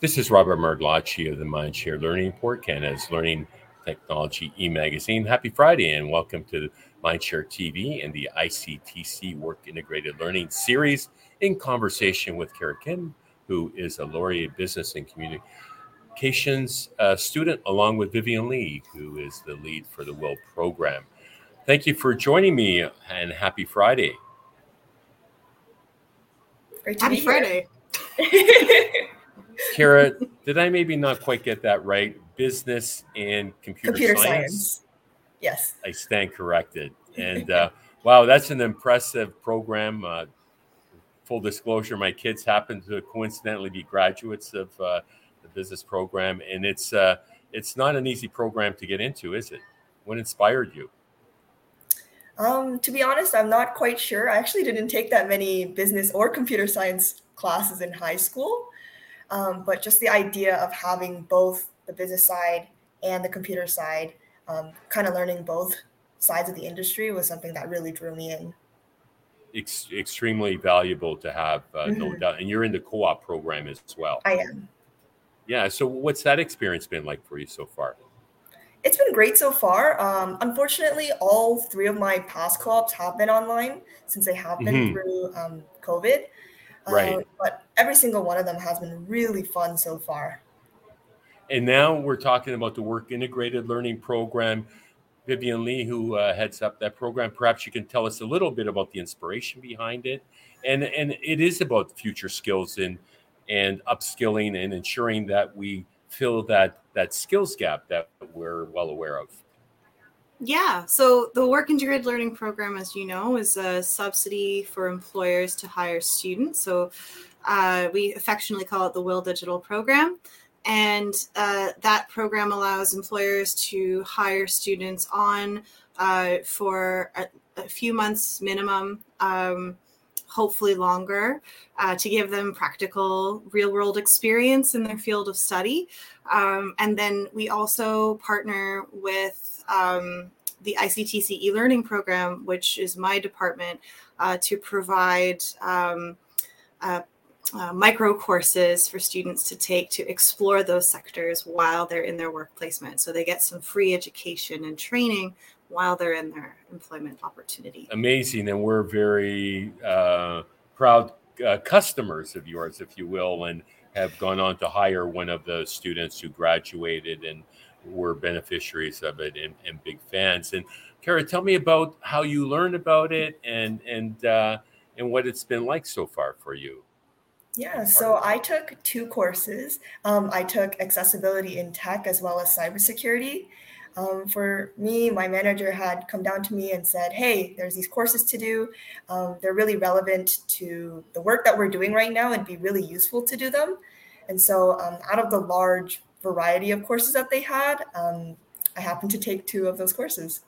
This is Robert Martellacci of the Mindshare Learning Report, Canada's Learning Technology e-magazine. Happy Friday and welcome to Mindshare TV and the ICTC Work Integrated Learning series in conversation with Kara Kim, who is a Laurier business and communications uh, student, along with Vivian Lee, who is the lead for the WIL program. Thank you for joining me and happy Friday. Great to happy Friday. Kara, did I maybe not quite get that right? Business and computer, computer science? science. Yes. I stand corrected. And uh, wow, that's an impressive program. Uh, full disclosure, my kids happen to coincidentally be graduates of uh, the business program, and it's uh, it's not an easy program to get into, is it? What inspired you? Um, to be honest, I'm not quite sure. I actually didn't take that many business or computer science classes in high school. Um, but just the idea of having both the business side and the computer side, um, kind of learning both sides of the industry was something that really drew me in. Ex- extremely valuable to have, uh, mm-hmm. no doubt. And you're in the co op program as well. I am. Yeah. So, what's that experience been like for you so far? It's been great so far. Um, unfortunately, all three of my past co ops have been online since they have been mm-hmm. through um, COVID. Right. Uh, but every single one of them has been really fun so far. And now we're talking about the Work Integrated Learning Program. Vivian Lee, who uh, heads up that program, perhaps you can tell us a little bit about the inspiration behind it. And, and it is about future skills and, and upskilling and ensuring that we fill that, that skills gap that we're well aware of. Yeah. So the Work Integrated Learning Program, as you know, is a subsidy for employers to hire students. So uh, we affectionately call it the WIL Digital Program. And uh, that program allows employers to hire students on uh, for a, a, few months minimum, um, hopefully longer, uh, to give them practical real world experience in their field of study. Um, and then we also partner with um, the ICTC e-learning program, which is my department, uh, to provide um, uh, uh, micro courses for students to take to explore those sectors while they're in their work placement. So they get some free education and training while they're in their employment opportunity. Amazing. And we're very uh, proud uh, customers of yours, if you will, and have gone on to hire one of the students who graduated and were beneficiaries of it and, and big fans. And Kara, tell me about how you learned about it and and uh, and what it's been like so far for you. Yeah, so I took two courses. Um, I took accessibility in tech as well as cybersecurity. Um, for me, my manager had come down to me and said, Hey, there's these courses to do. Um, they're really relevant to the work that we're doing right now. It'd be really useful to do them. And so, um, out of the large variety of courses that they had, um, I happened to take two of those courses.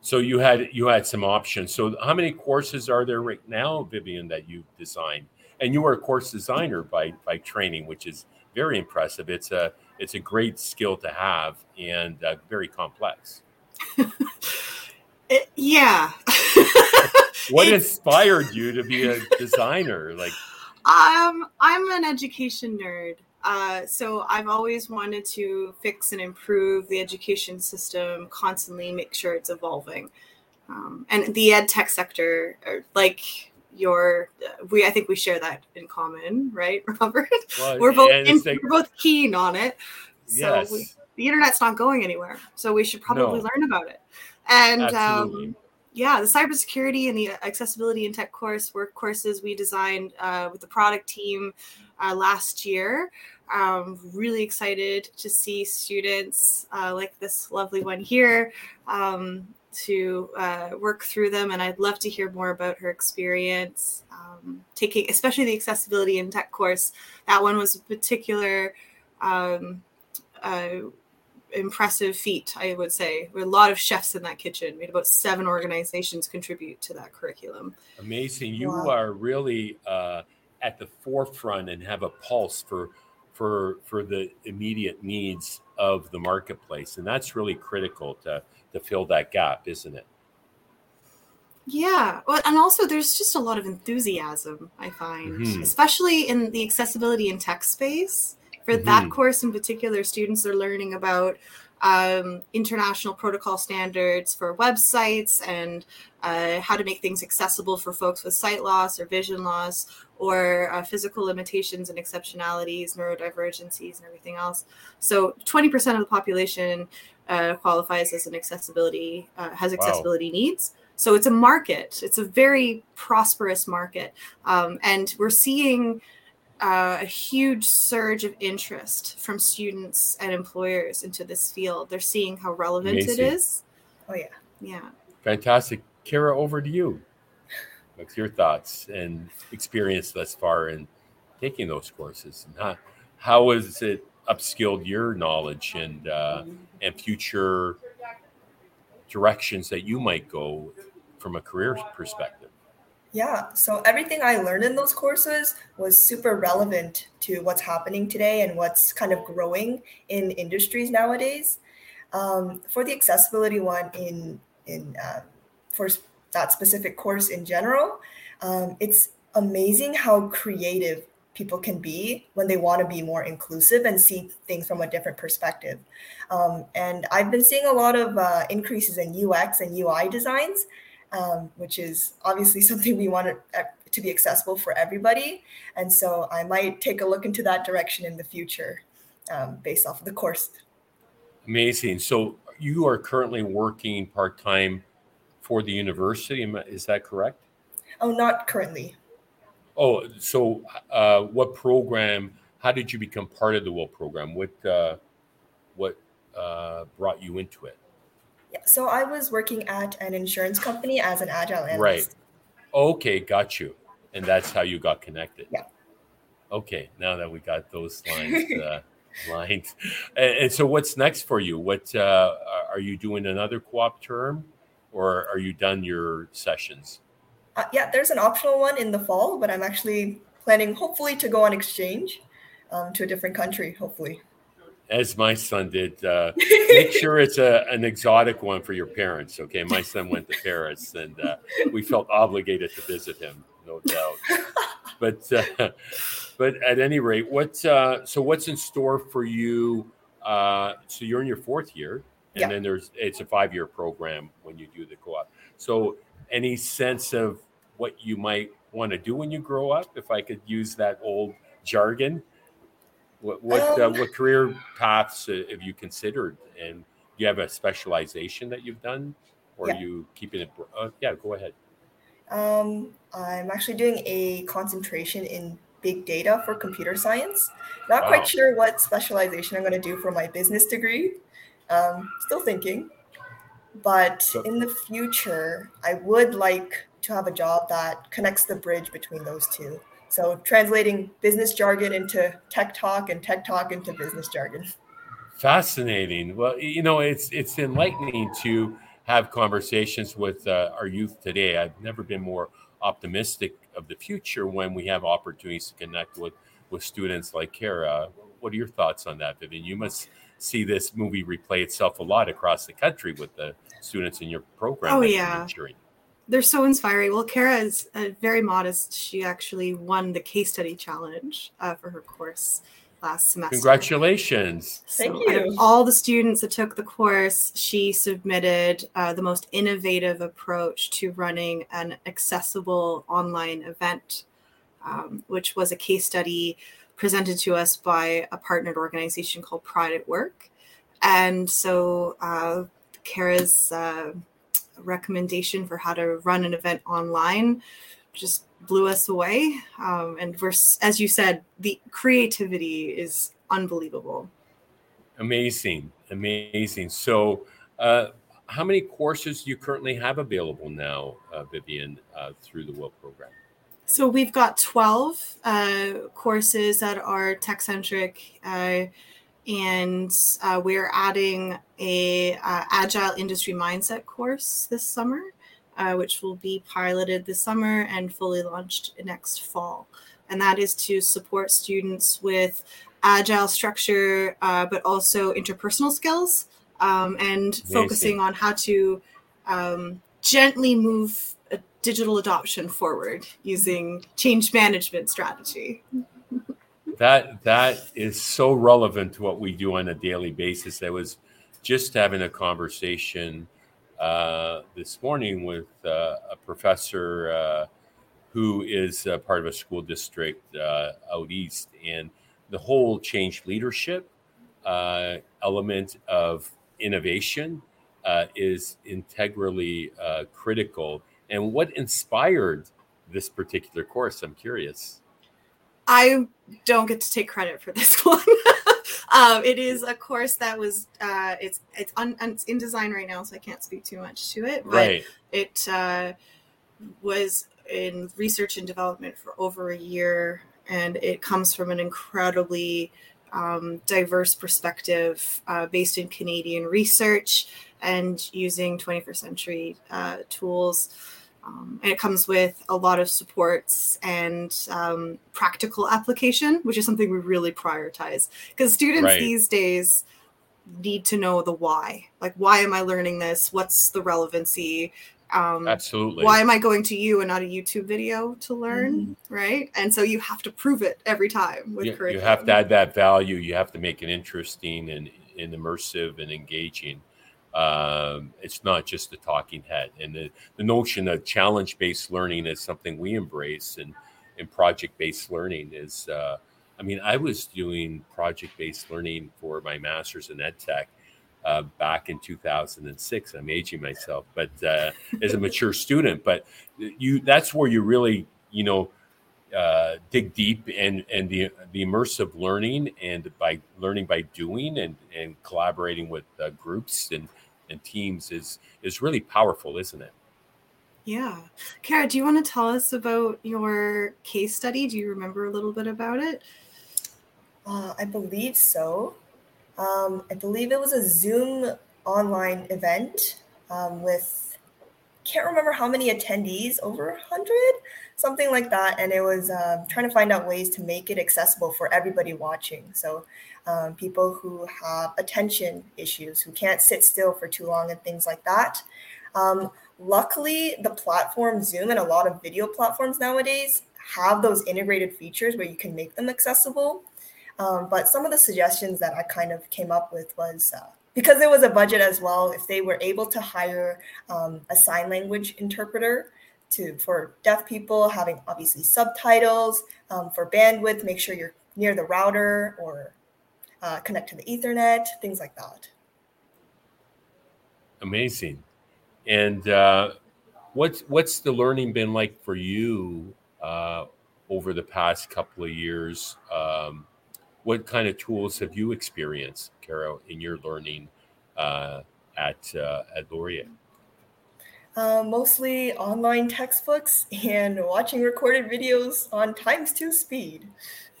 So you had you had some options. So how many courses are there right now, Vivian, that you've designed? And you are a course designer by by training, which is very impressive. It's a it's a great skill to have and uh, very complex. it, yeah. what inspired you to be a designer? Like, um, I'm an education nerd. Uh, so I've always wanted to fix and improve the education system, constantly make sure it's evolving. Um, and the ed tech sector, like your, we I think we share that in common, right, Robert? Well, we're both in, like, we're both keen on it. So yes. we, the internet's not going anywhere, so we should probably no. learn about it. And um, yeah, the cybersecurity and the accessibility and tech course work courses we designed uh, with the product team uh, last year um, really excited to see students uh, like this lovely one here um, to uh, work through them. And I'd love to hear more about her experience um, taking, especially the accessibility and tech course. That one was a particular um, uh, impressive feat, I would say. There were a lot of chefs in that kitchen. We had about seven organizations contribute to that curriculum. Amazing. You wow. are really uh, at the forefront and have a pulse for for for the immediate needs of the marketplace and that's really critical to to fill that gap isn't it yeah well and also there's just a lot of enthusiasm i find mm-hmm. especially in the accessibility and tech space For mm-hmm. that course in particular, students are learning about um, international protocol standards for websites and uh, how to make things accessible for folks with sight loss or vision loss or uh, physical limitations and exceptionalities, neurodivergencies, and everything else. So 20% of the population uh, qualifies as an accessibility, uh, has accessibility wow. needs. So it's a market. It's a very prosperous market, um, and we're seeing uh, a huge surge of interest from students and employers into this field. They're seeing how relevant Amazing. it is. Oh yeah, yeah. Fantastic, Kara. Over to you. What's your thoughts and experience thus far in taking those courses, and how how has it upskilled your knowledge and uh, and future directions that you might go from a career perspective? Yeah, so everything I learned in those courses was super relevant to what's happening today and what's kind of growing in industries nowadays. Um, for the accessibility one in in uh, for that specific course in general, um, it's amazing how creative people can be when they want to be more inclusive and see things from a different perspective. Um, and I've been seeing a lot of uh, increases in UX and UI designs, um, which is obviously something we want to, uh, to be accessible for everybody. And so I might take a look into that direction in the future um, based off of the course. Amazing. So you are currently working part time for the university. Is that correct? Oh, not currently. Oh, so uh, what program? How did you become part of the WIL program? What uh, what uh, brought you into it? Yeah, so I was working at an insurance company as an agile analyst. Right. Okay, got you. And that's how you got connected. Yeah. Okay, now that we got those lines uh, lined, and, and, so what's next for you? What uh, are you doing another co-op term, or are you done your sessions? Uh, yeah, there's an optional one in the fall, but I'm actually planning, hopefully, to go on exchange um, to a different country. Hopefully. As my son did, uh, make sure it's a, an exotic one for your parents. Okay, my son went to Paris, and uh, we felt obligated to visit him, no doubt. But uh, but at any rate, what uh, so what's in store for you? Uh, so you're in your fourth year, and yeah. then there's it's a five year program when you do the co-op. So any sense of what you might want to do when you grow up, if I could use that old jargon. What what, uh, um, uh, what career paths have you considered, and do you have a specialization that you've done, or yeah. are you keeping it? Uh, yeah, go ahead. Um, I'm actually doing a concentration in big data for computer science. Not wow. quite sure what specialization I'm going to do for my business degree. Um, still thinking. But so, in the future, I would like to have a job that connects the bridge between those two. So translating business jargon into tech talk and tech talk into business jargon. Fascinating. Well, you know, it's it's enlightening to have conversations with uh, our youth today. I've never been more optimistic of the future when we have opportunities to connect with with students like Kara. What are your thoughts on that, Vivian? You must see this movie replay itself a lot across the country with the students in your program. Oh yeah, they're so inspiring. Well, Kara is uh, very modest. She actually won the case study challenge uh, for her course last semester. Congratulations! Thank you. all the students that took the course, she submitted uh, the most innovative approach to running an accessible online event, um, which was a case study presented to us by a partnered organization called Pride at Work. And so uh, Kara's uh, recommendation for how to run an event online just blew us away. Um, and we're, as you said, the creativity is unbelievable. Amazing, amazing. So, uh, how many courses do you currently have available now, uh, Vivian, uh, through the WIL program? So we've got 12 uh, courses that are tech centric. Uh, and uh, we're adding a uh, agile industry mindset course this summer uh, which will be piloted this summer and fully launched next fall. And that is to support students with agile structure uh, but also interpersonal skills um, and focusing on how to um, gently move digital adoption forward using change management strategy that that is so relevant to what we do on a daily basis. I was just having a conversation uh, this morning with uh, a professor uh, who is part of a school district uh, out east, and the whole change leadership uh, element of innovation uh, is integrally critical. And what inspired this particular course? I'm curious. I don't get to take credit for this one. um, it is a course that was uh, it's it's, it's in design right now, so I can't speak too much to it. But right. it uh, was in research and development for over a year, and it comes from an incredibly um, diverse perspective uh, based in Canadian research and using 21st century uh, tools. Um, and it comes with a lot of supports and um, practical application, which is something we really prioritize because students right. these days need to know the why. Like, why am I learning this? What's the relevancy? Um, Absolutely. Why am I going to you and not a YouTube video to learn? Mm-hmm. Right. And so you have to prove it every time with you, curriculum. You have to add that value. You have to make it interesting and, and immersive and engaging. Um, it's not just a talking head. And the, the notion of challenge based learning is something we embrace, and, and project based learning is. Uh, I mean, I was doing project based learning for my master's in ed tech uh, back in 2006. I'm aging myself, but uh, as a mature student, but you that's where you really, you know, uh, dig deep and and the the immersive learning and by learning by doing and and collaborating with uh, groups and and teams is is really powerful, isn't it? Yeah. Kara, do you want to tell us about your case study? Do you remember a little bit about it? Uh, I believe so. Um, I believe it was a Zoom online event um, with, can't remember how many attendees, over 100, something like that. And it was uh, trying to find out ways to make it accessible for everybody watching. So um, people who have attention issues, who can't sit still for too long, and things like that. Um, luckily, the platform Zoom and a lot of video platforms nowadays have those integrated features where you can make them accessible. Um, but some of the suggestions that I kind of came up with was uh, because there was a budget as well, if they were able to hire um, a sign language interpreter to for deaf people, having obviously subtitles um, for bandwidth, make sure you're near the router or uh, connect to the Ethernet, things like that. Amazing. And uh, what's what's the learning been like for you uh, over the past couple of years? Um, what kind of tools have you experienced, Carol, in your learning uh, at uh, at Laurier? Uh, mostly online textbooks and watching recorded videos on times two speed.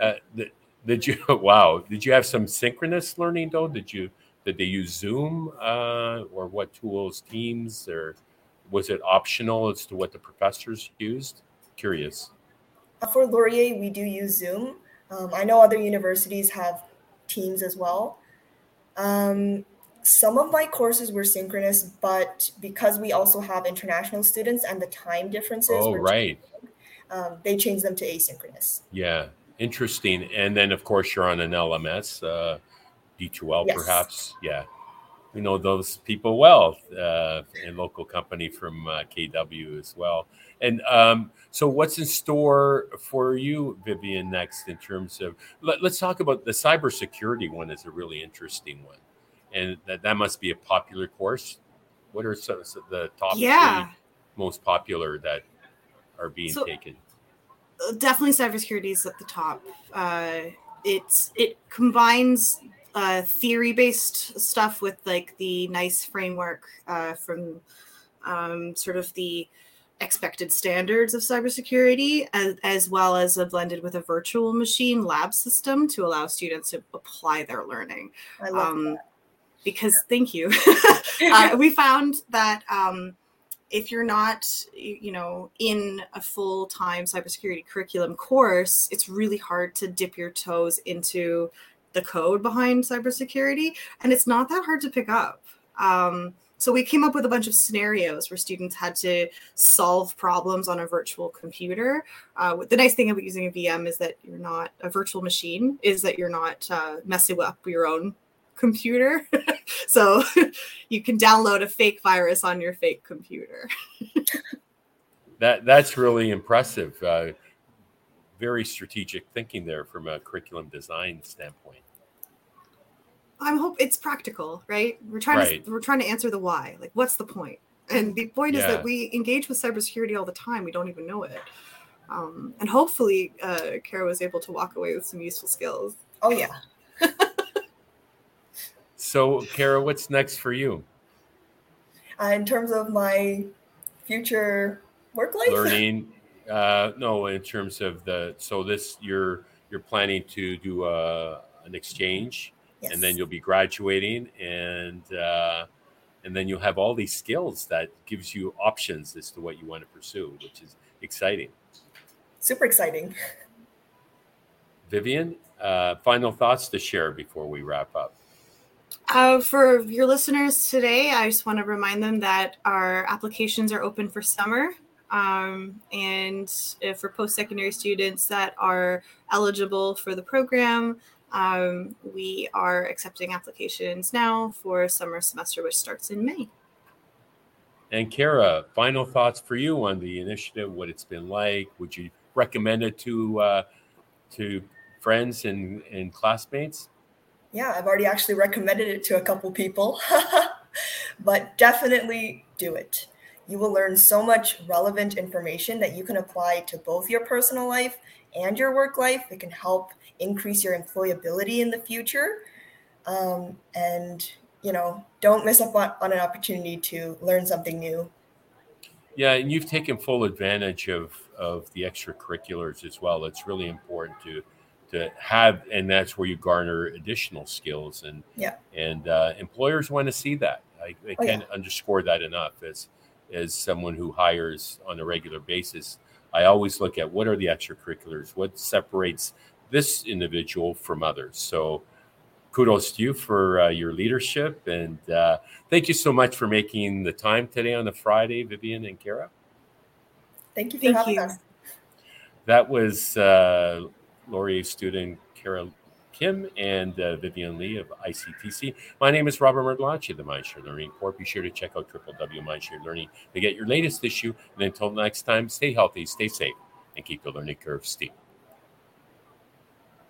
uh, the, did you? Wow. Did you have some synchronous learning though? Did you? Did they use Zoom uh, or what tools? Teams or was it optional as to what the professors used? Curious. Uh, for Laurier, we do use Zoom. Um, I know other universities have Teams as well. Um, some of my courses were synchronous, but because we also have international students and the time differences, oh right, um, they changed them to asynchronous. Yeah, Interesting. And then, of course, you're on an LMS, uh, D2L, yes. perhaps. Yeah. We know those people well, uh, and local company from uh, KW as well. And um, so, what's in store for you, Vivian, next in terms of? Let, us talk about the cybersecurity one. Is a really interesting one, and that, that must be a popular course. What are some, some the top yeah. most popular that are being so, taken? definitely cybersecurity is at the top. Uh, it's it combines uh, theory based stuff with like the NICE framework uh, from um, sort of the expected standards of cybersecurity, as, as well as a blended with a virtual machine lab system to allow students to apply their learning. I love um, that. Because thank you. uh, we found that. Um, if you're not you know in a full-time cybersecurity curriculum course it's really hard to dip your toes into the code behind cybersecurity and it's not that hard to pick up um, so we came up with a bunch of scenarios where students had to solve problems on a virtual computer. Uh, the nice thing about using a VM is that you're not a virtual machine, is that you're not uh, messing up your own computer. so you can download a fake virus on your fake computer. that that's really impressive. Uh, very strategic thinking there from a curriculum design standpoint. I'm hope it's practical, right? We're trying right. to we're trying to answer the why. Like, what's the point? And the point yeah. is that we engage with cybersecurity all the time. We don't even know it. Um, and hopefully, uh, Kara was able to walk away with some useful skills. Oh yeah. so, Kara, what's next for you? Uh, in terms of my future work life, learning. Uh, no, in terms of the so this you're you're planning to do a, uh, an exchange yes. and then you'll be graduating and uh, and then you'll have all these skills that gives you options as to what you want to pursue which is exciting super exciting vivian uh, final thoughts to share before we wrap up uh, for your listeners today, I just want to remind them that our applications are open for summer. Um, and for post secondary students that are eligible for the program, um, we are accepting applications now for summer semester, which starts in May. And Kara, final thoughts for you on the initiative, what it's been like. Would you recommend it to uh, to friends and, and classmates? Yeah, I've already actually recommended it to a couple people, but definitely do it. You will learn so much relevant information that you can apply to both your personal life and your work life. It can help increase your employability in the future. Um, and, you know, don't miss up on, on an opportunity to learn something new. Yeah, and you've taken full advantage of, of the extracurriculars as well. It's really important to to have, and that's where you garner additional skills. And yeah, and uh, employers want to see that. I, I oh, can't yeah. underscore that enough. As as someone who hires on a regular basis, I always look at what are the extracurriculars, what separates this individual from others. So kudos to you for uh, your leadership. And uh, thank you so much for making the time today on a Friday, Vivian and Kara. Thank you for thank having you. us. That was uh, Laurier student Kara Kim and uh, Vivian Lee of ICTC. My name is Robert Martellacci of the Mindshare Learning Corp. Be sure to check out www.mindshare learning to get your latest issue. And until next time, stay healthy, stay safe, and keep the learning curve steep.